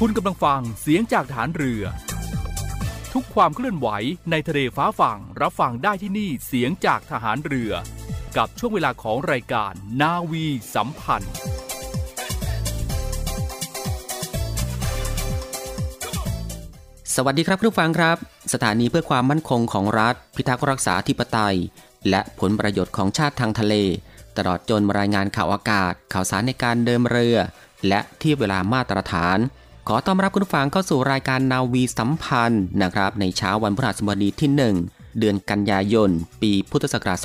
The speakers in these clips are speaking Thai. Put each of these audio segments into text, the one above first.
คุณกำลังฟังเสียงจากฐานเรือ ทุกความเคลื่อนไหวในทะเลฟ้าฝั่งรับฟังได้ที่นี่เสียงจากทหารเรือ กับช่วงเวลาของรายการนาวีสัมพันธ์ สวัสดีครับคุณผู้ฟังครับ สถานีเพื่อความมั่นคงของรัฐ พิทักษ์รักษาธิปไตย และผลประโยชน์ของชาติทางทะเล ตลอดจนรายงานข่าวอากาศ ข่าวสารในการเดินเรือ และทียบเวลามาตรฐาน ขอต้อนรับคุณผู้ฟังเข้าสู่รายการนาวีสัมพันธ์นะครับในเช้าวันพฤหัสบดีที่ 1 เดือนกันยายน ปีพุทธศักราช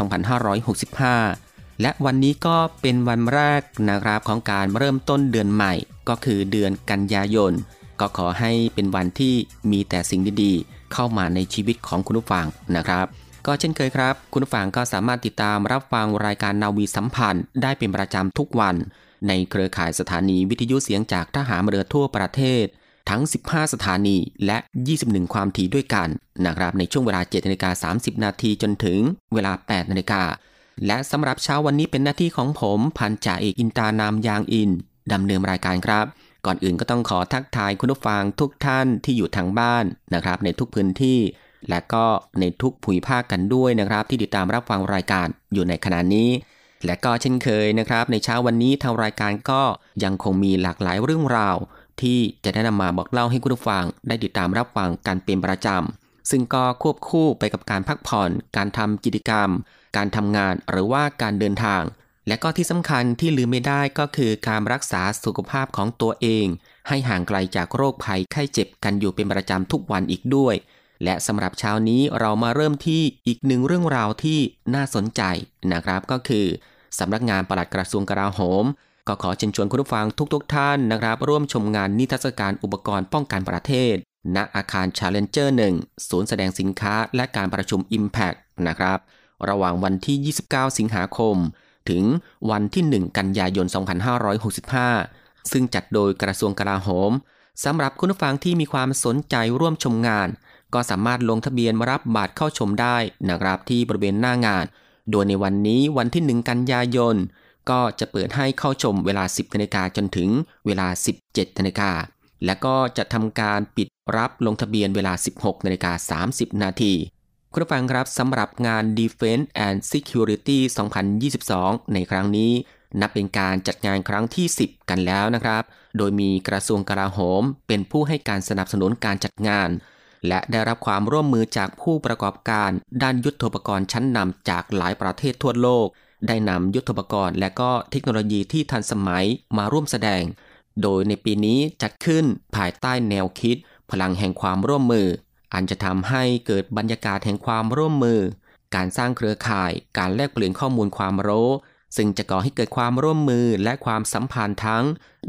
2565 และวันนี้ก็เป็นวันแรกนะครับของการเริ่มต้นเดือนใหม่ ก็คือเดือนกันยายน ก็ขอให้เป็นวันที่มีแต่สิ่งดีๆ เข้ามาในชีวิตของคุณผู้ฟังนะครับ ก็เช่นเคยครับ คุณผู้ฟังก็สามารถติดตามรับฟังรายการนาวีสัมพันธ์ ได้เป็นประจำทุกวัน ในเครือข่ายสถานีวิทยุเสียงจากทหารเรือทั่วประเทศ ทั้ง 15 สถานีและ 21 ความถี่ด้วยกันนะครับในช่วงเวลา7นาฬิกา30 นาทีจนถึงเวลา 8 นาฬิกา และสำหรับเช้าวันนี้เป็นหน้าที่ของผมพันจ่าเอกอินตานามยางอินดำเนินรายการครับ ก่อนอื่นก็ต้องขอทักทายคุณผู้ฟังทุกท่านที่อยู่ทางบ้านนะครับ ในทุกพื้นที่ และก็ในทุกภูมิภาคกันด้วยนะครับ ที่ติดตามรับฟังรายการอยู่ในขณะนี้ และก็เช่นเคยนะครับ ในเช้าวันนี้ทางรายการก็ยังคงมีหลากหลายเรื่องราว ที่จะได้นำมาบอกเล่าให้คุณผู้ฟัง ได้ติดตามรับฟังกันเป็นประจำซึ่งก็ควบคู่ไปกับการพักผ่อน การทำกิจกรรม การทำงานหรือว่าการเดินทาง และก็ที่สำคัญที่ลืมไม่ได้ก็คือการรักษาสุขภาพของตัวเอง ให้ห่างไกลจากโรคภัยไข้เจ็บกันอยู่เป็นประจำทุกวันอีกด้วย และสำหรับเช้านี้เรามาเริ่มที่อีกหนึ่งเรื่องราวที่น่าสนใจนะครับก็คือสำนักงานปลัดกระทรวงกลาโหม ก็ขอเชิญชวนคุณผู้ฟังทุกๆทท่านนะครับ ร่วมชมงานนิทรรศการอุปกรณ์ป้องกันประเทศ ณอาคาร Challenger 1 ศูนย์แสดงสินค้าและการประชุม Impact นะครับ ระหว่างวันที่ 29 สิงหาคม ถึงวันที่ 1 กันยายน 2565 ซึ่งจัดโดยกระทรวงกลาโหมสำหรับคุณผู้ฟังที่มีความสนใจร่วมชมงาน ก็สามารถลงทะเบียนรับบัตรเข้าชมได้นะครับที่บริเวณหน้างาน โดยในวันนี้วันที่ 1 กันยายน ก็จะเปิดให้เข้าชมเวลา 10นาฬิกาจนถึงเวลา 17นาฬิกาและก็จะทำการปิดรับลงทะเบียนเวลา 16นาฬิกา30 นาทีคุณผู้ฟังครับสำหรับงาน Defense and Security 2022 ในครั้งนี้ นับเป็นการจัดงานครั้งที่ 10 กันแล้วนะครับ โดยมีกระทรวงกลาโหม เป็นผู้ให้การสนับสนุนการจัดงาน และได้รับความร่วมมือจากผู้ประกอบการด้านยุทธปกรณ์ชั้นนำจากหลายประเทศทั่วโลก ได้นำยุทธปกรณ์และก็เทคโนโลยีที่ทันสมัยมาร่วมแสดง โดยในปีนี้จัดขึ้นภายใต้แนวคิด พลังแห่งความร่วมมือ อันจะทำให้เกิดบรรยากาศแห่งความร่วมมือ การสร้างเครือข่าย การแลกเปลี่ยนข้อมูลความรู้ซึ่งจะก่อให้เกิดความร่วมมือและความสัมพันธ์ทั้ง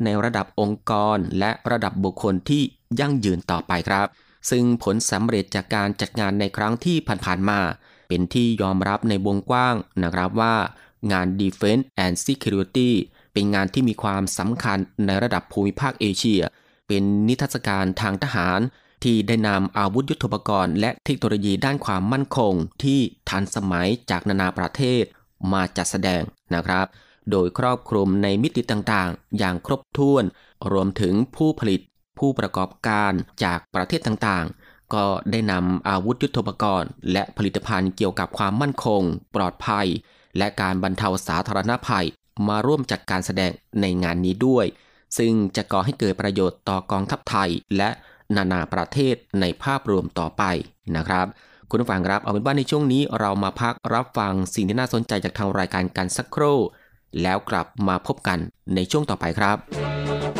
ในระดับองค์กรและระดับบุคคลที่ยั่งยืนต่อไปครับ ซึ่งผลสำเร็จจากการจัดงานในครั้งที่ผ่านๆมา เป็นที่ยอมรับในวงกว้างนะครับว่างาน Defense and Security เป็นงานที่มีความสำคัญในระดับภูมิภาคเอเชีย เป็นนิทรรศการทางทหาร ที่ได้นำอาวุธยุทโธปกรณ์ และเทคโนโลยีด้านความมั่นคง ที่ทันสมัยจากนานาประเทศมาจัดแสดงนะครับ โดยครอบคลุมในมิติต่างๆ อย่างครบถ้วน รวมถึงผู้ผลิต ผู้ประกอบการจากประเทศต่างๆ ก็ได้นำอาวุธยุทโธปกรณ์ และผลิตภัณฑ์เกี่ยวกับความมั่นคง ปลอดภัย และการบรรเทาสาธารณภัย มาร่วมจัดการแสดงในงานนี้ด้วย ซึ่งจะก่อให้เกิดประโยชน์ต่อกองทัพไทย และนานาประเทศในภาพรวมต่อไปนะครับคุณผู้ฟังครับเอาเป็นว่าในช่วงนี้เรามาพักรับฟังสิ่งที่น่าสนใจจากทางรายการกันสักครู่ แล้วกลับมาพบกันในช่วงต่อไปครับ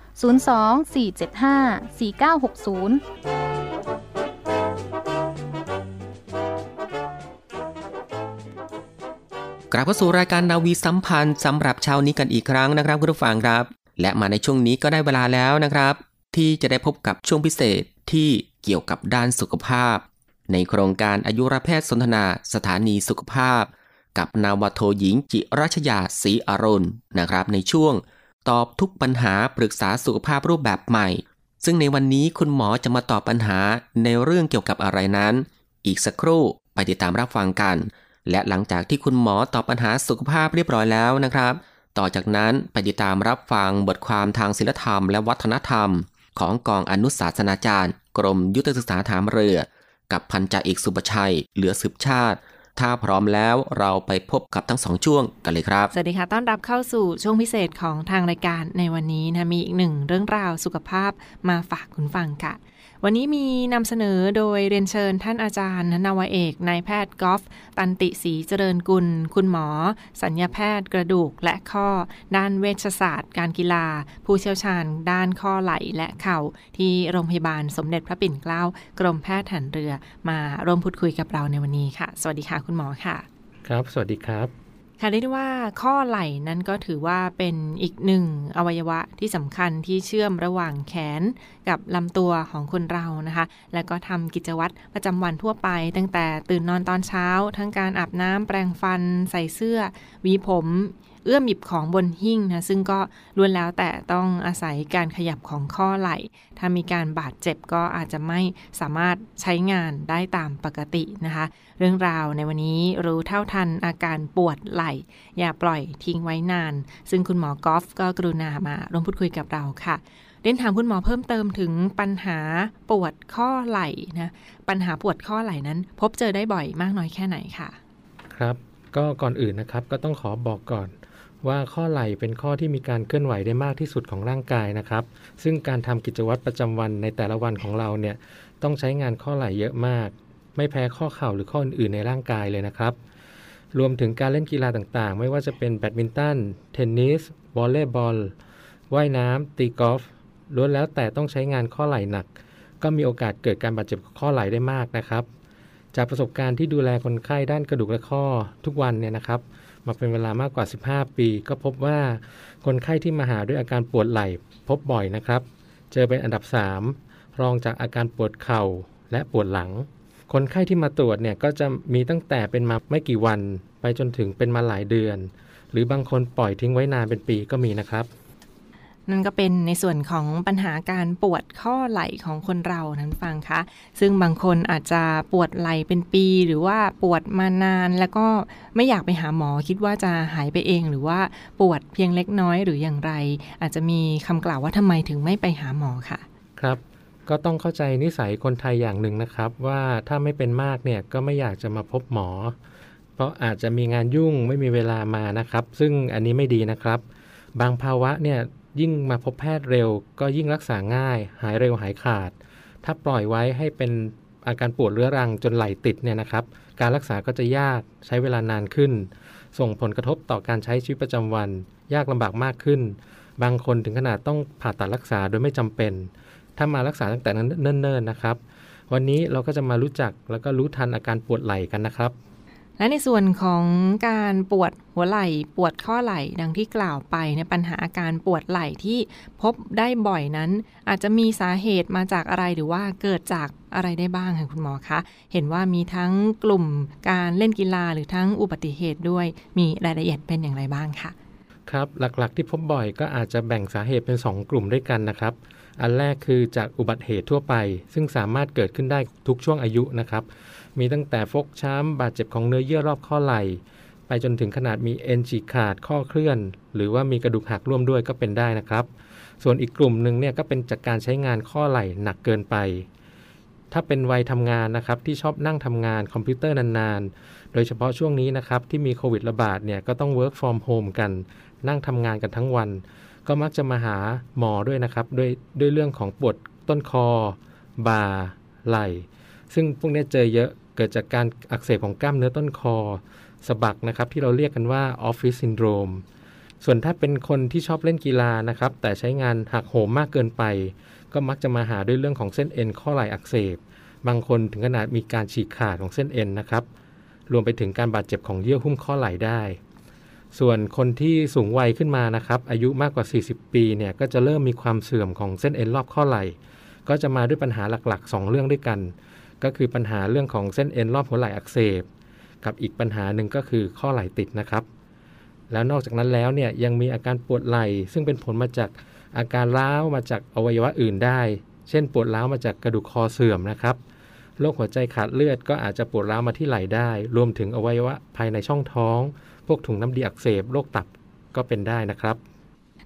02-475-4960กลับเข้าสู่รายการนาวีสัมพันธ์สำหรับเช้านี้กันอีกครั้งนะครับคุณผู้ฟังครับ และมาในช่วงนี้ก็ได้เวลาแล้วนะครับ ที่จะได้พบกับช่วงพิเศษที่เกี่ยวกับด้านสุขภาพ ในโครงการอายุรแพทย์สนทนาสถานีสุขภาพ กับนาวโทหญิงจิรัชยาศรีอรุณนะครับ ในช่วง ตอบทุกปัญหาปรึกษาสุขภาพรูปแบบใหม่ ซึ่งในวันนี้คุณหมอจะมาตอบปัญหาในเรื่องเกี่ยวกับอะไรนั้น อีกสักครู่ไปติดตามรับฟังกัน และหลังจากที่คุณหมอตอบปัญหาสุขภาพเรียบร้อยแล้วนะครับ ต่อจากนั้นไปติดตามรับฟังบทความทางศิลธรรมและวัฒนธรรม ของกองอนุศาสนาจารย์ กรมยุทธศึกษาฐานเรือ กับพันจ่าเอกสุบชัย เหลือสืบชาติ ถ้าพร้อมแล้วเราไปพบกับทั้งสองช่วงกันเลยครับ สวัสดีค่ะ ต้อนรับเข้าสู่ช่วงพิเศษของทางรายการในวันนี้นะมีอีกหนึ่งเรื่องราวสุขภาพมาฝากคุณฟังค่ะ วันนี้มีนำเสนอโดยเรียนเชิญท่านอาจารย์นาวเอกนายแพทย์กอฟตันติศรีเจริญกุล คุณหมอ สัญญาแพทย์กระดูกและข้อ ด้านเวชศาสตร์ การกีฬา ผู้เชี่ยวชาญ ด้านข้อไหล่และเข่า ที่โรงพยาบาลสมเด็จพระปิ่นเกล้ากรมแพทย์ฐานเรือ มาร่วมพูดคุยกับเราในวันนี้ค่ะ สวัสดีค่ะคุณหมอค่ะ ครับ สวัสดีครับ ค่ะเรียกได้ว่าข้อไหล่นั้นก็ถือว่าเป็นอีกหนึ่งอวัยวะที่สำคัญที่เชื่อมระหว่างแขนกับลำตัวของคนเรานะคะ แล้วก็ทำกิจวัตรประจำวันทั่วไป ตั้งแต่ตื่นนอนตอนเช้า ทั้งการอาบน้ำแปรงฟัน ใส่เสื้อหวีผม เอื้อมหยิบของบนหิ้งนะซึ่งก็ล้วนแล้วแต่ต้องอาศัยการขยับของข้อไหล่ ถ้ามีการบาดเจ็บก็อาจจะไม่สามารถใช้งานได้ตามปกตินะคะ เรื่องราวในวันนี้รู้เท่าทันอาการปวดไหล่ อย่าปล่อยทิ้งไว้นาน ซึ่งคุณหมอกอล์ฟก็กรุณามาร่วมพูดคุยกับเราค่ะเรียนถามคุณหมอเพิ่มเติมถึงปัญหาปวดข้อไหล่นะปัญหาปวดข้อไหล่นั้น พบเจอได้บ่อยมากน้อยแค่ไหนค่ะ ครับ ก็ก่อนอื่นนะครับก็ต้องขอบอกก่อน ว่าข้อไหล่เป็นข้อที่มีการเคลื่อนไหวได้มากที่สุดของร่างกายนะครับ ซึ่งการทำกิจวัตรประจำวันในแต่ละวันของเราเนี่ยต้องใช้งานข้อไหล่เยอะมาก ไม่แพ้ข้อเข่าหรือข้ออื่นๆในร่างกายเลยนะครับ รวมถึงการเล่นกีฬาต่างๆ ไม่ว่าจะเป็นแบดมินตันเทนนิสวอลเลย์บอลว่ายน้ำตีกอล์ฟล้วนแล้วแต่ต้องใช้งานข้อไหล่หนัก ก็มีโอกาสเกิดการบาดเจ็บข้อไหล่ได้มากนะครับ จากประสบการณ์ที่ดูแลคนไข้ด้านกระดูกและข้อทุกวันเนี่ยนะครับ มาเป็นเวลามากกว่า 15 ปี ก็พบว่าคนไข้ที่มาหาด้วยอาการปวดไหล่ พบบ่อยนะครับ เจอเป็นอันดับ 3 รองจากอาการปวดเข่าและปวดหลัง คนไข้ที่มาตรวจเนี่ยก็จะมีตั้งแต่เป็นมาไม่กี่วัน ไปจนถึงเป็นมาหลายเดือน หรือบางคนปล่อยทิ้งไว้นานเป็นปีก็มีนะครับ นั่นก็เป็นในส่วนของปัญหาการปวดข้อไหล่ของคนเรานั้นฟังคะ ซึ่งบางคนอาจจะปวดไหล่เป็นปีหรือว่าปวดมานานแล้วก็ไม่อยากไปหาหมอคิดว่าจะหายไปเอง หรือว่าปวดเพียงเล็กน้อยหรืออย่างไร อาจจะมีคำกล่าวว่าทำไมถึงไม่ไปหาหมอค่ะ ครับ ก็ต้องเข้าใจนิสัยคนไทยอย่างหนึ่งนะครับ ว่าถ้าไม่เป็นมากเนี่ยก็ไม่อยากจะมาพบหมอ เพราะอาจจะมีงานยุ่งไม่มีเวลามานะครับ ซึ่งอันนี้ไม่ดีนะครับ บางภาวะเนี่ย ยิ่งมาพบแพทย์เร็ว ก็ยิ่งรักษาง่าย หายเร็วหายขาด ถ้าปล่อยไว้ให้เป็นอาการปวดเรื้อรังจนไหลติดเนี่ยนะครับ การรักษาก็จะยากใช้เวลานานขึ้น ส่งผลกระทบต่อการใช้ชีวิตประจำวัน ยากลำบากมากขึ้น บางคนถึงขนาดต้องผ่าตัดรักษาโดยไม่จำเป็น ถ้ามารักษาตั้งแต่นั้นเนิ่นๆนะครับ วันนี้เราก็จะมารู้จักแล้วก็รู้ทันอาการปวดไหล่กันนะครับ และในส่วนของการปวดหัวไหล่ ปวดข้อไหล่ ดังที่กล่าวไปในปัญหาอาการปวดไหล่ที่พบได้บ่อยนั้น อาจจะมีสาเหตุมาจากอะไรหรือว่าเกิดจากอะไรได้บ้างคะคุณหมอคะ เห็นว่ามีทั้งกลุ่มการเล่นกีฬาหรือทั้งอุบัติเหตุด้วย มีรายละเอียดเป็นอย่างไรบ้างคะครับ หลักๆที่พบบ่อยก็อาจจะแบ่งสาเหตุเป็น 2 กลุ่มด้วยกันนะครับ อันแรกคือจากอุบัติเหตุทั่วไป ซึ่งสามารถเกิดขึ้นได้ทุกช่วงอายุนะครับ มีตั้งแต่ฟกช้ำบาดเจ็บของเนื้อเยื่อรอบข้อไหล่ไปจนถึงขนาดมีเอ็นฉีกขาดข้อเคลื่อน หรือว่ามีกระดูกหักร่วมด้วยก็เป็นได้นะครับ ส่วนอีกกลุ่มหนึ่งเนี่ยก็เป็นจากการใช้งานข้อไหล่หนักเกินไป ถ้าเป็นวัยทำงานนะครับที่ชอบนั่งทำงานคอมพิวเตอร์นานๆ โดยเฉพาะช่วงนี้นะครับที่มีโควิดระบาดเนี่ยก็ต้อง work from home กันนั่งทำงานกันทั้งวัน ก็มักจะมาหาหมอด้วยนะครับด้วยด้วยเรื่องของปวดต้นคอ บ่าไหล่ ซึ่งพวกนี้เจอเยอะเกิดจากการอักเสบของกล้ามเนื้อต้นคอสะบักนะครับ ที่เราเรียกกันว่าออฟฟิศซินโดรมส่วนถ้าเป็นคนที่ชอบเล่นกีฬานะครับ แต่ใช้งานหักโหมมากเกินไป ก็มักจะมาหาด้วยเรื่องของเส้นเอ็นข้อไหล่อักเสบบางคนถึงขนาดมีการฉีกขาดของเส้นเอ็นนะครับ รวมไปถึงการบาดเจ็บของเยื่อหุ้มข้อไหล่ได้ ส่วนคนที่สูงวัยขึ้นมานะครับ อายุมากกว่า 40 ปีเนี่ยก็จะเริ่มมีความเสื่อมของเส้นเอ็นรอบข้อไหล่ ก็จะมาด้วยปัญหาหลักๆ 2 เรื่องด้วยกัน ก็คือปัญหาเรื่องของเส้นเอ็นรอบหัวไหล่อักเสบ กับอีกปัญหาหนึ่งก็คือข้อไหล่ติดนะครับ แล้วนอกจากนั้นแล้วเนี่ยยังมีอาการปวดไหล่ ซึ่งเป็นผลมาจากอาการร้าวมาจากอวัยวะอื่นได้ เช่น ปวดร้าวมาจากกระดูกคอเสื่อมนะครับโรคหัวใจขาดเลือดก็อาจจะปวดร้าวมาที่ไหล่ได้ รวมถึงอวัยวะภายในช่องท้อง พวกถุงน้ำดีอักเสบ โรคตับก็เป็นได้นะครับ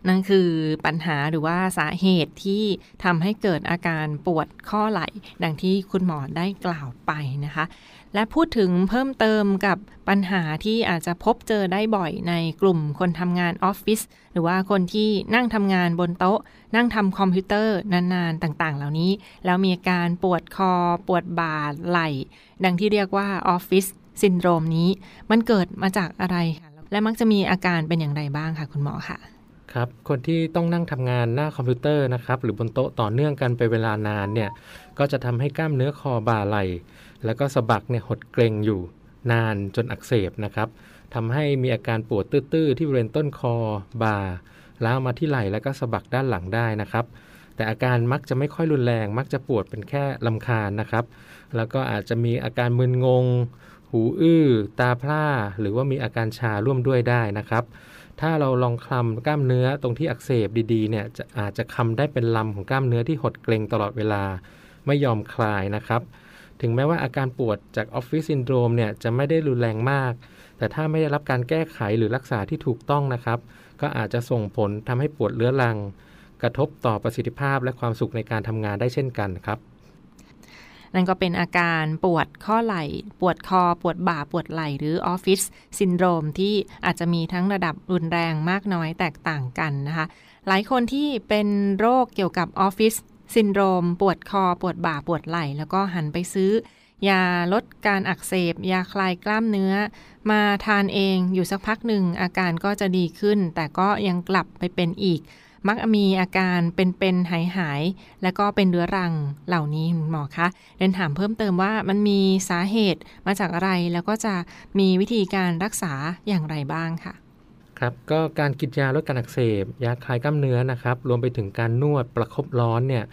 นั่นคือปัญหาหรือว่าสาเหตุที่ทำให้เกิดอาการปวดข้อไหล่ ดังที่คุณหมอได้กล่าวไปนะคะ และพูดถึงเพิ่มเติมกับปัญหาที่อาจจะพบเจอได้บ่อยในกลุ่มคนทำงานออฟฟิศหรือว่าคนที่นั่งทำงานบนโต๊ะ นั่งทำคอมพิวเตอร์นานๆต่างๆ เหล่านี้ แล้วมีอาการปวดคอ ปวดบ่าไหล่ ดังที่เรียกว่าออฟฟิศซินโดรมนี้ มันเกิดมาจากอะไรคะและมักจะมีอาการเป็นอย่างไรบ้างคะคุณหมอคะ ครับคนที่ต้องนั่งทำงานหน้าคอมพิวเตอร์นะครับหรือบนโต๊ะต่อเนื่องกันไปเวลานานเนี่ยก็จะทำให้กล้ามเนื้อคอบ่าไหล่แล้วก็สะบักเนี่ยหดเกร็งอยู่นานจนอักเสบนะครับทำให้มีอาการปวดตื้อๆที่บริเวณต้นคอบ่าล้าวมาที่ไหล่แล้วก็สะบักด้านหลังได้นะครับ แต่อาการมักจะไม่ค่อยรุนแรง มักจะปวดเป็นแค่ลำคาญนะครับ แล้วก็อาจจะมีอาการมึนงง หูอื้อ ตาพร่า หรือว่ามีอาการชาร่วมด้วยได้นะครับ ถ้าเราลองคลำกล้ามเนื้อตรงที่อักเสบดีๆเนี่ยจะอาจจะคลำได้เป็นลำของกล้ามเนื้อที่หดเกร็งตลอดเวลาไม่ยอมคลายนะครับ ถึงแม้ว่าอาการปวดจากออฟฟิศซินโดรมเนี่ยจะไม่ได้รุนแรงมาก แต่ถ้าไม่ได้รับการแก้ไขหรือรักษาที่ถูกต้องนะครับ ก็อาจจะส่งผลทำให้ปวดเรื้อรัง กระทบต่อประสิทธิภาพและความสุขในการทำงานได้เช่นกันครับ นั่นก็เป็นอาการปวดข้อไหล่ ปวดคอ ปวดบ่า ปวดไหล่ หรือออฟฟิศซินโดรมที่อาจจะมีทั้งระดับรุนแรงมากน้อยแตกต่างกันนะคะ หลายคนที่เป็นโรคเกี่ยวกับออฟฟิศซินโดรม ปวดคอ ปวดบ่า ปวดไหล่ แล้วก็หันไปซื้อยาลดการอักเสบ ยาคลายกล้ามเนื้อ มาทานเองอยู่สักพักหนึ่งอาการก็จะดีขึ้น แต่ก็ยังกลับไปเป็นอีก มักมีอาการเป็นๆหายหายๆแล้วก็เป็นเรื้อรังเหล่านี้หมอคะเรียนถามเพิ่มเติมว่ามันมีสาเหตุมาจากอะไรแล้วก็จะมีวิธีการรักษาอย่างไรบ้างค่ะครับก็การกินยาลดการอักเสบ ยาคลายกล้ามเนื้อนะครับรวมไปถึงการนวดประคบร้อนเนี่ย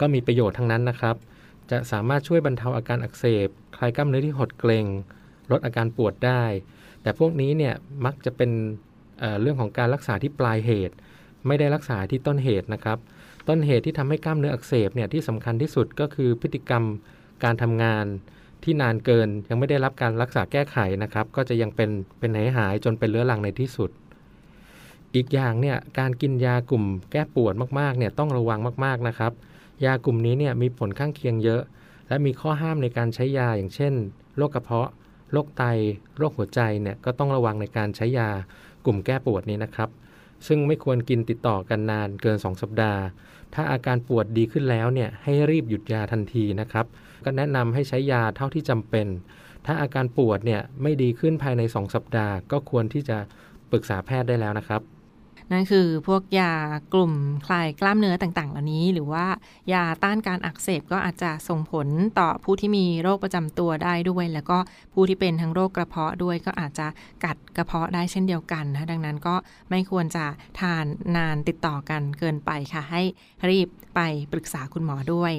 ก็มีประโยชน์ทั้งนั้นนะครับ จะสามารถช่วยบรรเทาอาการอักเสบ คลายกล้ามเนื้อที่หดเกร็งลดอาการปวดได้ แต่พวกนี้เนี่ยมักจะเป็นเเรื่องของการรักษาที่ปลายเหตุ ไม่ได้รักษาที่ต้นเหตุนะครับ ต้นเหตุที่ทำให้กล้ามเนื้ออักเสบเนี่ยที่สำคัญที่สุดก็คือพฤติกรรมการทำงานที่นานเกินยังไม่ได้รับการรักษาแก้ไขนะครับ ก็จะยังเป็นเป็นหายหายจนเป็นเรื้อรังในที่สุด อีกอย่างเนี่ยการกินยากลุ่มแก้ปวดมากๆเนี่ยต้องระวังมากๆนะครับ ยากลุ่มนี้เนี่ยมีผลข้างเคียงเยอะ และมีข้อห้ามในการใช้ยาอย่างเช่นโรคกระเพาะโรคไตโรคหัวใจเนี่ยก็ต้องระวังในการใช้ยากลุ่มแก้ปวดนี้นะครับ ซึ่งไม่ควรกินติดต่อกันนานเกิน 2 สัปดาห์ ถ้าอาการปวดดีขึ้นแล้วเนี่ยให้รีบหยุดยาทันทีนะครับ ก็แนะนำให้ใช้ยาเท่าที่จำเป็น ถ้าอาการปวดเนี่ยไม่ดีขึ้นภายใน 2 สัปดาห์ ก็ควรที่จะปรึกษาแพทย์ได้แล้วนะครับ นั่นคือพวกยากลุ่มคลายกล้ามเนื้อต่างๆ เหล่านี้ หรือว่ายาต้านการอักเสบก็อาจจะส่งผลต่อผู้ที่มีโรคประจำตัวได้ด้วย แล้วก็ผู้ที่เป็นทั้งโรคกระเพาะด้วยก็อาจจะกัดกระเพาะได้เช่นเดียวกันนะดังนั้นก็ไม่ควรจะทานนานติดต่อกันเกินไปค่ะ ให้รีบไปปรึกษาคุณหมอด้วย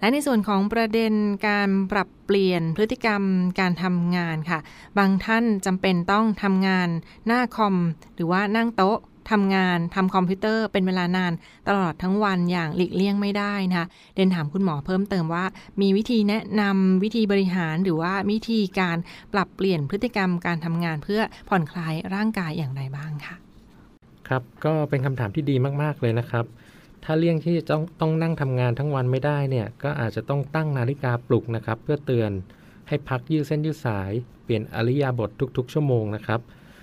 และในส่วนของประเด็นการปรับเปลี่ยนพฤติกรรมการทำงานค่ะ บางท่านจำเป็นต้องทำงานหน้าคอม หรือว่านั่งโต๊ะ ทำงานทำคอมพิวเตอร์เป็นเวลานาน ตลอดทั้งวันอย่างหลีกเลี่ยงไม่ได้นะคะเดนถามคุณหมอเพิ่มเติมว่า มีวิธีแนะนำวิธีบริหารหรือว่าวิธีการปรับเปลี่ยนพฤติกรรมการทำงานเพื่อผ่อนคลายร่างกายอย่างไรบ้างคะครับก็เป็นคำถามที่ดีมากๆเลยนะครับ ถ้าเลี่ยงที่จะต้องต้องนั่งทำงานทั้งวันไม่ได้เนี่ยก็อาจจะต้องตั้งนาฬิกาปลุกนะครับเพื่อเตือนให้พักยืดเส้นยืดสาย เปลี่ยนอริยาบททุก ๆ ชั่วโมงนะครับ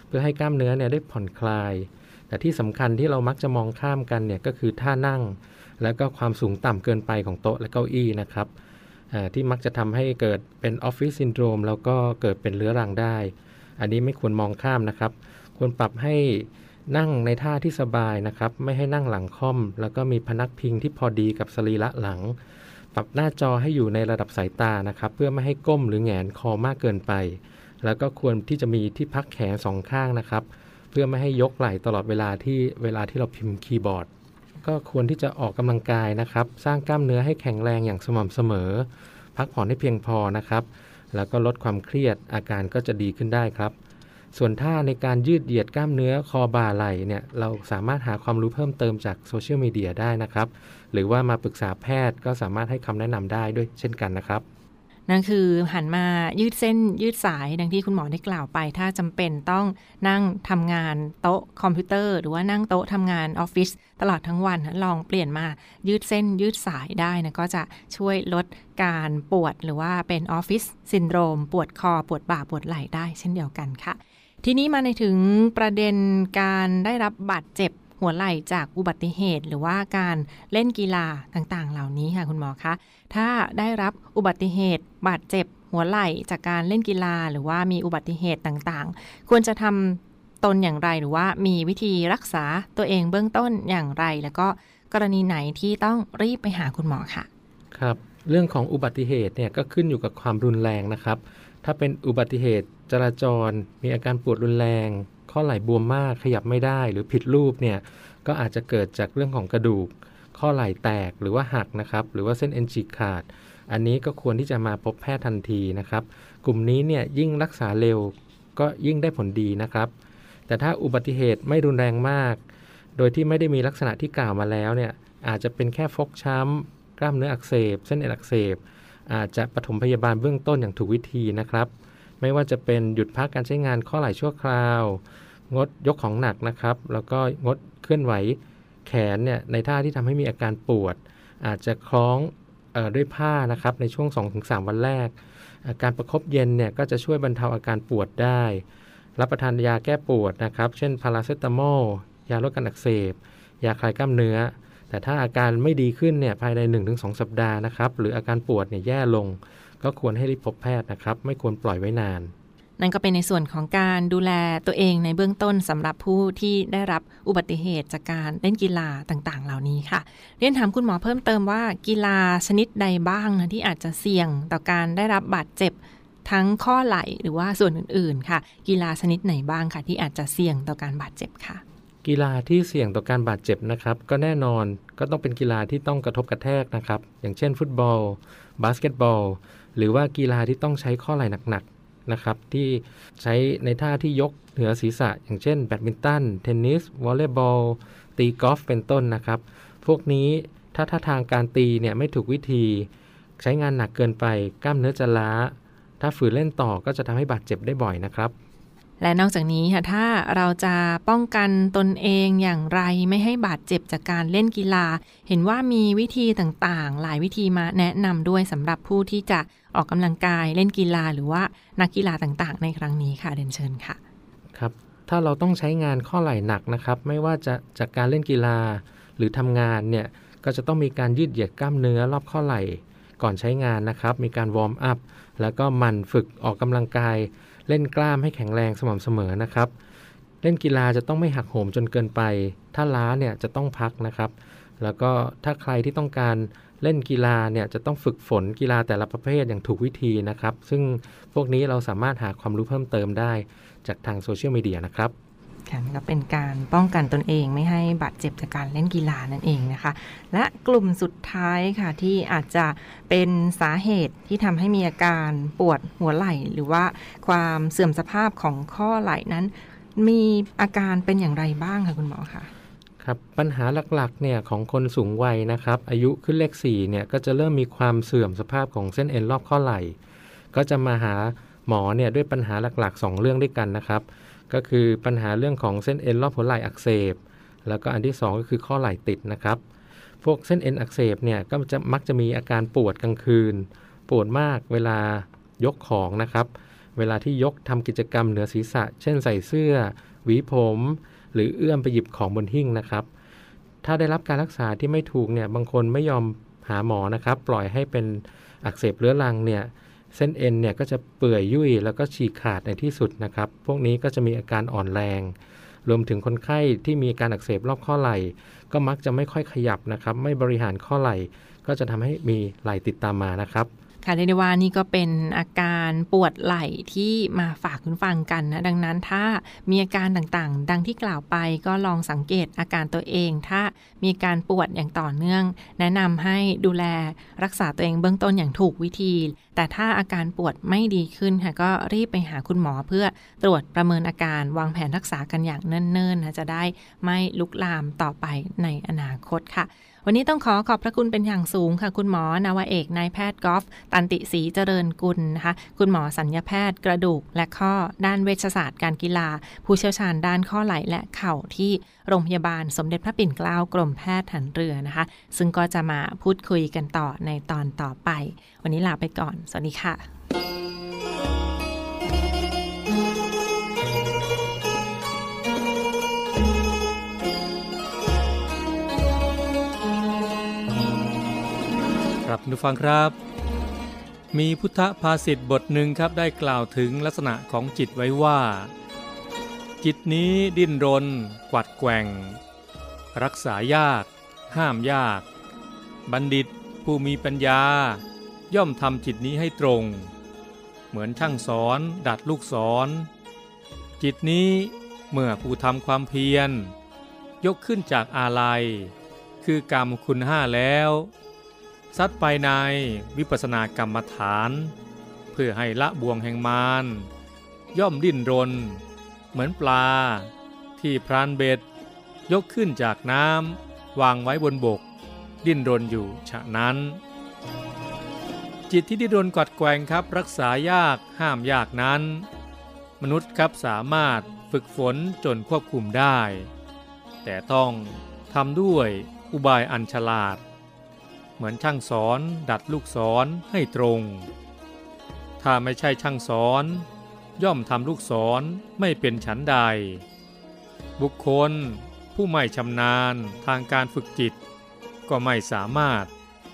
เพื่อให้กล้ามเนื้อเนี่ยได้ผ่อนคลาย แต่ที่สำคัญที่เรามักจะมองข้ามกันเนี่ยก็คือท่านั่ง แล้วก็ความสูงต่ำเกินไปของโต๊ะและเก้าอี้นะครับที่มักจะทำให้เกิดเป็นออฟฟิศซินโดรมแล้วก็เกิดเป็นเรื้อรังได้ อันนี้ไม่ควรมองข้ามนะครับ ควรปรับให้นั่งในท่าที่สบายนะครับ ไม่ให้นั่งหลังค่อม แล้วก็มีพนักพิงที่พอดีกับสรีระหลัง ปรับหน้าจอให้อยู่ในระดับสายตานะครับ เพื่อไม่ให้ก้มหรือแหงนคอมากเกินไป แล้วก็ควรที่จะมีที่พักแขนสองข้างนะครับ เพื่อไม่ให้ยกไหล่ตลอดเวลาที่เวลาที่เราพิมพ์คีย์บอร์ด ก็ควรที่จะออกกำลังกายนะครับ สร้างกล้ามเนื้อให้แข็งแรงอย่างสม่ำเสมอ พักผ่อนให้เพียงพอนะครับ แล้วก็ลดความเครียดอาการก็จะดีขึ้นได้ครับ ส่วนท่าในการยืดเหยียดกล้ามเนื้อคอบ่าไหล่เนี่ยเราสามารถหาความรู้เพิ่มเติมจากโซเชียลมีเดียได้นะครับ หรือว่ามาปรึกษาแพทย์ก็สามารถให้คำแนะนำได้ด้วยเช่นกันนะครับ นั่นคือหันมายืดเส้นยืดสายดังที่คุณหมอได้กล่าวไป ถ้าจำเป็นต้องนั่งทำงานโต๊ะคอมพิวเตอร์ หรือว่านั่งโต๊ะทำงานออฟฟิศตลอดทั้งวันลองเปลี่ยนมายืดเส้นยืดสายได้นะก็จะช่วยลดการปวดหรือว่าเป็นออฟฟิศซินโดรม ปวดคอปวดบ่าปวดไหล่ได้เช่นเดียวกันค่ะ ทีนี้มาในถึงประเด็นการได้รับบาดเจ็บ หัวไหล่จากอุบัติเหตุ หรือว่าการเล่นกีฬาต่างๆ เหล่านี้ค่ะคุณหมอคะ ถ้าได้รับอุบัติเหตุบาดเจ็บหัวไหล่จากการเล่นกีฬาหรือว่ามีอุบัติเหตุต่างๆ ควรจะทำตนอย่างไรหรือว่ามีวิธีรักษาตัวเองเบื้องต้นอย่างไร แล้วก็กรณีไหนที่ต้องรีบไปหาคุณหมอค่ะ ครับเรื่องของอุบัติเหตุเนี่ยก็ขึ้นอยู่กับความรุนแรงนะครับ ถ้าเป็นอุบัติเหตุจราจร มีอาการปวดรุนแรง ข้อไหล่บวมมากขยับไม่ได้หรือผิดรูปเนี่ยก็อาจจะเกิดจากเรื่องของกระดูก ข้อไหล่แตกหรือว่าหักนะครับหรือว่าเส้นเอ็นฉีกขาด อันนี้ก็ควรที่จะมาพบแพทย์ทันทีนะครับ กลุ่มนี้เนี่ยยิ่งรักษาเร็วก็ยิ่งได้ผลดีนะครับ แต่ถ้าอุบัติเหตุไม่รุนแรงมาก โดยที่ไม่ได้มีลักษณะที่กล่าวมาแล้วเนี่ยอาจจะเป็นแค่ฟกช้ำ กล้ามเนื้ออักเสบ เส้นเอ็นอักเสบ อาจจะปฐมพยาบาลเบื้องต้นอย่างถูกวิธีนะครับ ไม่ว่าจะเป็นหยุดพักการใช้งานข้อไหล่ชั่วคราว งดยกของหนักนะครับ แล้วก็งดเคลื่อนไหวแขนเนี่ยในท่าที่ทำให้มีอาการปวด อาจจะคล้องออด้วยผ้านะครับในช่วง 2-3 วันแรก อาการประคบเย็นเนี่ยก็จะช่วยบรรเทาอาการปวดได้ รับประทานยาแก้ปวดนะครับ เช่นพาราเซตามอลยาลดการอักเสบ ยาคลายกล้ามเนื้อ แต่ถ้าอาการไม่ดีขึ้นเนี่ยภายใน 1-2 สัปดาห์นะครับหรืออาการปวดเนี่ยแย่ลง ก็ควรให้รีบพบแพทย์นะครับ ไม่ควรปล่อยไว้นาน นั่นก็เป็นในส่วนของการดูแลตัวเองในเบื้องต้นสำหรับผู้ที่ได้รับอุบัติเหตุจากการเล่นกีฬาต่างๆ เหล่านี้ค่ะ เรียนถามคุณหมอเพิ่มเติมว่ากีฬาชนิดใดบ้างนะที่อาจจะเสี่ยงต่อการได้รับบาดเจ็บทั้งข้อไหล่หรือว่าส่วนอื่นๆ ค่ะ กีฬาชนิดไหนบ้างค่ะ ที่อาจจะเสี่ยงต่อการบาดเจ็บค่ะ กีฬาที่เสี่ยงต่อการบาดเจ็บนะครับ ก็แน่นอนก็ต้องเป็นกีฬาที่ต้องกระทบกระแทกนะครับ อย่างเช่น ฟุตบอล บาสเกตบอล หรือว่ากีฬาที่ต้องใช้ข้อไหล่หนัก นะครับที่ใช้ในท่าที่ยกเหนือศีรษะ อย่างเช่นแบดมินตัน เทนนิส วอลเลย์บอล ตีกอล์ฟเป็นต้นนะครับ พวกนี้ถ้าท่าทางการตีเนี่ยไม่ถูกวิธี ใช้งานหนักเกินไปกล้ามเนื้อจะล้า ถ้าฝืนเล่นต่อก็จะทำให้บาดเจ็บได้บ่อยนะครับ และนอกจากนี้ค่ะถ้าเราจะป้องกันตนเองอย่างไรไม่ให้บาดเจ็บจากการเล่นกีฬา เห็นว่ามีวิธีต่างๆ หลายวิธีมาแนะนำด้วยสำหรับผู้ที่จะออกกำลังกายเล่นกีฬาหรือว่านักกีฬาต่างๆ ในครั้งนี้ค่ะเรียนเชิญค่ะครับถ้าเราต้องใช้งานข้อไหล่หนักนะครับ ไม่ว่าจะจากการเล่นกีฬาหรือทำงานเนี่ยก็จะต้องมีการยืดเหยียดกล้ามเนื้อรอบข้อไหล่ก่อนใช้งานนะครับ มีการ warm up แล้วก็หมั่นฝึกออกกำลังกาย เล่นกล้ามให้แข็งแรงสม่ำเสมอนะครับ เล่นกีฬาจะต้องไม่หักโหมจนเกินไป ถ้าล้าเนี่ยจะต้องพักนะครับ แล้วก็ถ้าใครที่ต้องการเล่นกีฬาเนี่ยจะต้องฝึกฝนกีฬาแต่ละประเภทอย่างถูกวิธีนะครับ ซึ่งพวกนี้เราสามารถหาความรู้เพิ่มเติมได้จากทางโซเชียลมีเดียนะครับ ค่ะก็เป็นการป้องกันตนเองไม่ให้บาดเจ็บจากการเล่นกีฬานั่นเองนะคะ และกลุ่มสุดท้ายค่ะที่อาจจะเป็นสาเหตุที่ทำให้มีอาการปวดหัวไหล่ หรือว่าความเสื่อมสภาพของข้อไหล่นั้น มีอาการเป็นอย่างไรบ้างคะคุณหมอคะครับปัญหาหลักๆเนี่ยของคนสูงวัยนะครับ อายุขึ้นเลข4เนี่ยก็จะเริ่มมีความเสื่อมสภาพของเส้นเอ็นรอบข้อไหล่ ก็จะมาหาหมอเนี่ยด้วยปัญหาหลักๆ 2 เรื่องด้วยกันนะครับ ก็คือปัญหาเรื่องของเส้นเอ็นรอบหัวไหล่อักเสบ แล้วก็อันที่ 2 ก็คือข้อไหล่ติดนะครับ พวกเส้นเอ็นอักเสบเนี่ยก็จะมักจะมีอาการปวดกลางคืน ปวดมากเวลายกของนะครับ เวลาที่ยกทำกิจกรรมเหนือศีรษะ เช่นใส่เสื้อ หวีผม หรือเอื้อมไปหยิบของบนหิ้งนะครับ ถ้าได้รับการรักษาที่ไม่ถูกเนี่ยบางคนไม่ยอมหาหมอนะครับ ปล่อยให้เป็นอักเสบเรื้อรังเนี่ย เส้นเอ็นเนี่ยก็จะเปื่อยยุ่ยแล้วก็ฉีกขาดในที่สุดนะครับ พวกนี้ก็จะมีอาการอ่อนแรง รวมถึงคนไข้ที่มีการอักเสบรอบข้อไหล่ ก็มักจะไม่ค่อยขยับนะครับ ไม่บริหารข้อไหล่ ก็จะทำให้มีไหล่ติดตามมานะครับ ค่ะเรียกได้ว่านี่ก็เป็นอาการปวดไหล่ที่มาฝากคุณฟังกันนะ ดังนั้นถ้ามีอาการต่างๆ ดังที่กล่าวไปก็ลองสังเกตอาการตัวเอง ถ้ามีการปวดอย่างต่อเนื่อง แนะนำให้ดูแลรักษาตัวเองเบื้องต้นอย่างถูกวิธี แต่ถ้าอาการปวดไม่ดีขึ้นค่ะก็รีบไปหาคุณหมอเพื่อตรวจประเมินอาการวางแผนรักษากันอย่างเนิ่นๆนะจะได้ไม่ลุกลามต่อไปในอนาคตค่ะ วันนี้ต้องขอขอบพระคุณเป็นอย่างสูงค่ะ คุณหมอนาวเอกนายแพทย์กอล์ฟตันติศรีเจริญกุลนะคะ คุณหมอสัญญาแพทย์กระดูก และข้อด้านเวชศาสตร์การกีฬา ผู้เชี่ยวชาญด้านข้อไหล่และเข่าที่โรงพยาบาลสมเด็จพระปิ่นเกล้ากรมแพทย์หันเรือนะคะ ซึ่งก็จะมาพูดคุยกันต่อในตอนต่อไป วันนี้ลาไปก่อน สวัสดีค่ะ ครับนุฟังครับ มีพุทธภาษิตบทหนึ่งครับได้กล่าวถึงลักษณะของจิตไว้ว่า จิตนี้ดิ้นรน กวัดแกว่ง รักษายาก ห้ามยาก บัณฑิตผู้มีปัญญา ย่อมทำจิตนี้ให้ตรง เหมือนช่างสอน ดัดลูกศรจิตนี้เมื่อผู้ทำความเพียร ยกขึ้นจากอาลัย คือกรรมคุณห้าแล้ว ซัดไปในวิปัสสนากรรมฐาน เพื่อให้ละบ่วงแห่งมารย่อมดิ้นรน เหมือนปลา ที่พรานเบ็ด ยกขึ้นจากน้ำวางไว้บนบก ดิ้นรนอยู่ฉะนั้น จิตที่ดิ้นรนกัดแกงครับรักษายากห้ามยากนั้น มนุษย์ครับสามารถฝึกฝนจนควบคุมได้ แต่ต้องทำด้วยอุบายอันฉลาด เหมือนช่างสอนดัดลูกศรให้ตรง ถ้าไม่ใช่ช่างสอน ย่อมทำลูกศรไม่เป็นฉันใด บุคคลผู้ไม่ชำนาญทางการฝึกจิต ก็ไม่สามารถ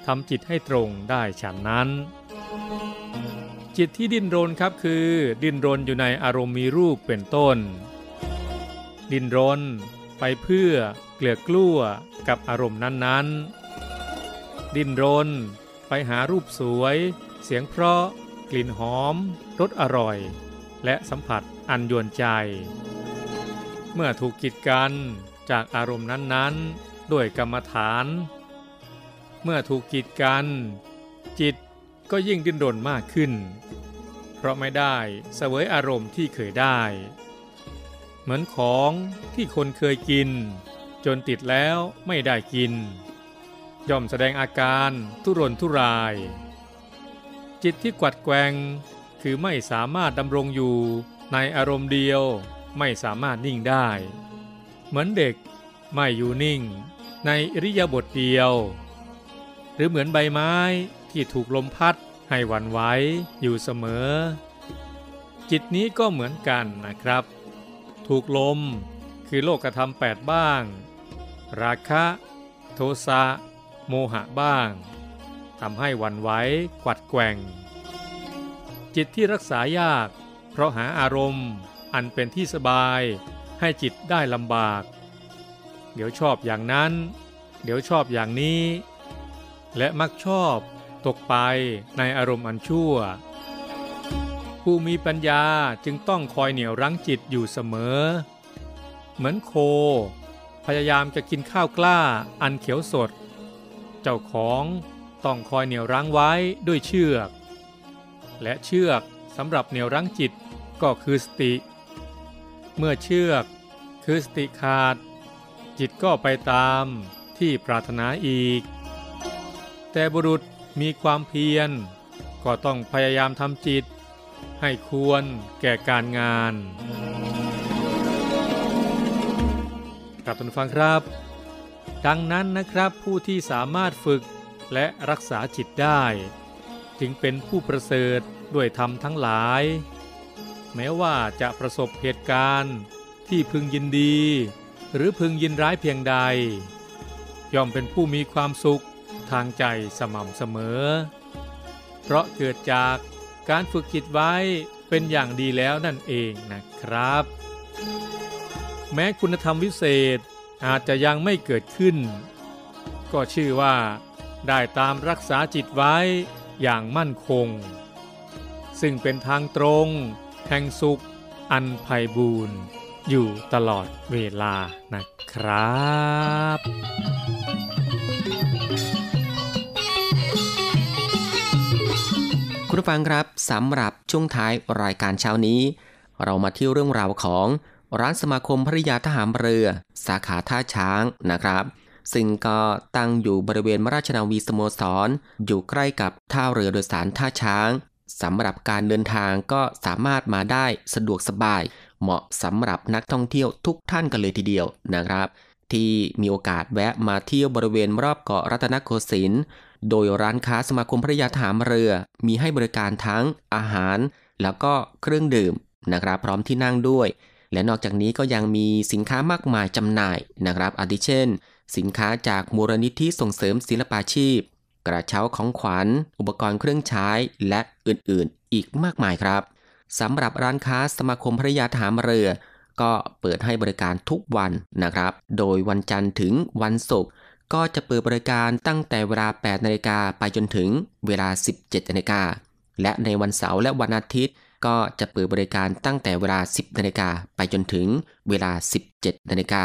ทำจิตให้ตรงได้ฉันนั้น จิตที่ดิ้นรนครับคือ ดิ้นรนอยู่ในอารมณ์มีรูปเป็นต้น ดิ้นรนไปเพื่อเกลือกลั้วกับอารมณ์นั้นๆ ดิ้นรน ไปหารูปสวย เสียงเพราะ กลิ่นหอมรสอร่อย และสัมผัสอันยวนใจ เมื่อถูกกีดกันจากอารมณ์นั้นๆ ด้วยกรรมฐาน เมื่อถูกกีดกัน จิตก็ยิ่งดิ้นรนมากขึ้น เพราะไม่ได้เสวยอารมณ์ที่เคยได้ เหมือนของที่คนเคยกิน จนติดแล้วไม่ได้กิน ย่อมแสดงอาการทุรนทุราย จิตที่กวัดแกงคือไม่สามารถดำรงอยู่ในอารมณ์เดียวไม่สามารถนิ่งได้ เหมือนเด็กไม่อยู่นิ่ง ในอริยบทเดียว หรือเหมือนใบไม้ที่ถูกลมพัดให้หวั่นไหวอยู่เสมอ จิตนี้ก็เหมือนกันนะครับ ถูกลมคือโลกธรรมแปดบ้าง ราคะ โทสะ โมหะบ้างทำให้วันไหวกวัดแกว่ง จิตที่รักษายาก เพราะหาอารมณ์อันเป็นที่สบาย ให้จิตได้ลำบาก เดี๋ยวชอบอย่างนั้น เดี๋ยวชอบอย่างนี้ และมักชอบตกไปในอารมณ์อันชั่ว ผู้มีปัญญาจึงต้องคอยเหนี่ยวรั้งจิตอยู่เสมอ เหมือนโค พยายามจะกินข้าวกล้าอันเขียวสด เจ้าของต้องคอยเหนี่ยวรั้งไว้ด้วยเชือก และเชือกสำหรับเหนี่ยวรั้งจิตก็คือสติ เมื่อเชือกคือสติขาด จิตก็ไปตามที่ปรารถนาอีก แต่บุรุษมีความเพียร ก็ต้องพยายามทำจิต ให้ควรแก่การงานกลับทุนฟังครับ ดังนั้นนะครับผู้ที่สามารถฝึกและรักษาจิตได้ จึงเป็นผู้ประเสริฐด้วยธรรมทั้งหลาย แม้ว่าจะประสบเหตุการณ์ที่พึงยินดี หรือพึงยินร้ายเพียงใด ย่อมเป็นผู้มีความสุขทางใจสม่ำเสมอ เพราะเกิดจากการฝึกจิตไว้เป็นอย่างดีแล้วนั่นเองนะครับ แม้คุณธรรมวิเศษ อาจจะยังไม่เกิดขึ้น ก็ชื่อว่า ได้ตามรักษาจิตไว้อย่างมั่นคง ซึ่งเป็นทางตรง แห่งสุข อันไพบูรณ์อยู่ตลอดเวลานะครับคุณผู้ฟังครับสำหรับช่วงท้ายรายการเช้านี้ เรามาที่เรื่องราวของ ร้านสมาคมภริยาทหารเรือ สาขาท่าช้างนะครับ ซึ่งก็ตั้งอยู่บริเวณมราชนาวีสโมสร อยู่ใกล้กับท่าเรือโดยสารท่าช้างสำหรับการเดินทางก็สามารถมาได้สะดวกสบาย เหมาะสำหรับนักท่องเที่ยวทุกท่านกันเลยทีเดียวนะครับ ที่มีโอกาสแวะมาเที่ยวบริเวณรอบเกาะรัตนโกสินทร์โดยร้านค้าสมาคมภริยาทหารเรือ มีให้บริการทั้งอาหาร แล้วก็เครื่องดื่มนะครับ พร้อมที่นั่งด้วย และนอกจากนี้ก็ยังมีสินค้ามากมายจำหน่ายนะครับอาทิเช่น สินค้าจากมูลนิธิส่งเสริมศิลปาชีพ กระเช้าของขวัญ อุปกรณ์เครื่องใช้ และอื่นๆ อีกมากมายครับสำหรับร้านค้าสมาคมภริยาทหารเรือ ก็เปิดให้บริการทุกวันนะครับ โดยวันจันทร์ถึงวันศุกร์ก็จะเปิดบริการตั้งแต่เวลา 8 นาฬิกาไปจนถึงเวลา 17 นาฬิกา และในวันเสาร์และวันอาทิตย์ ก็จะเปิดบริการตั้งแต่เวลา 10นาฬิกาไปจนถึงเวลา 17นาฬิกา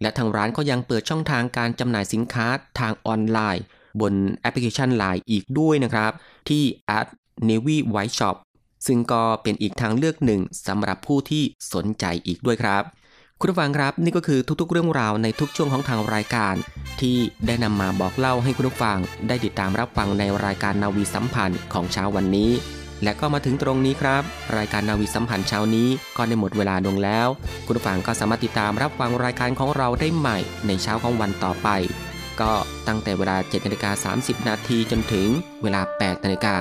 และทางร้านก็ยังเปิดช่องทางการจำหน่ายสินค้าทางออนไลน์ บนแอปพลิเคชัน Line อีกด้วยนะครับ ที่ at navy white shop ซึ่งก็เป็นอีกทางเลือกหนึ่งสำหรับผู้ที่สนใจอีกด้วยครับ คุณผู้ฟังครับนี่ก็คือทุกๆ เรื่องราวในทุกช่วงของทางรายการ ที่ได้นำมาบอกเล่าให้คุณผู้ฟัง ได้ติดตามรับฟังในรายการนาวีสัมพันธ์ของเช้าวันนี้ และก็มาถึงตรงนี้ครับ รายการนาวีสัมพันธ์เช้านี้ก็ได้หมดเวลาลงแล้ว คุณผู้ฟังก็สามารถติดตามรับฟังรายการของเราได้ใหม่ในเช้าของวันต่อไป ก็ตั้งแต่เวลา7นาฬิกา30 นาทีจนถึงเวลา8นาฬิกา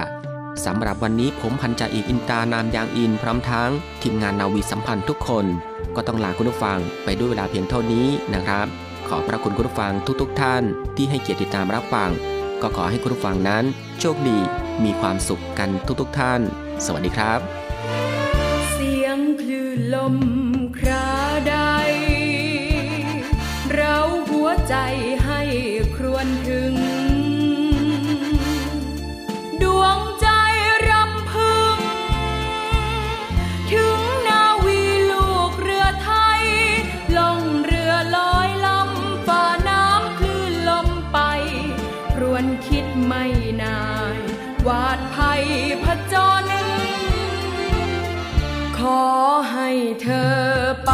สำหรับวันนี้ผมพันจ่าเอกอินตานามยางอินพร้อมทั้งทีมงานนาวีสัมพันธ์ทุกคน ก็ต้องลาคุณผู้ฟังไปด้วยเวลาเพียงเท่านี้นะครับ ขอพระคุณคุณผู้ฟังทุกๆทท่านที่ให้เกียรติติดตามรับฟัง ก็ขอให้คุณผู้ฟังนั้น โชคดี มีความสุขกันทุกๆทท่าน สวัสดีครับ เสียงคลื่นลมคราใด เราหัวใจ ให้เธอไป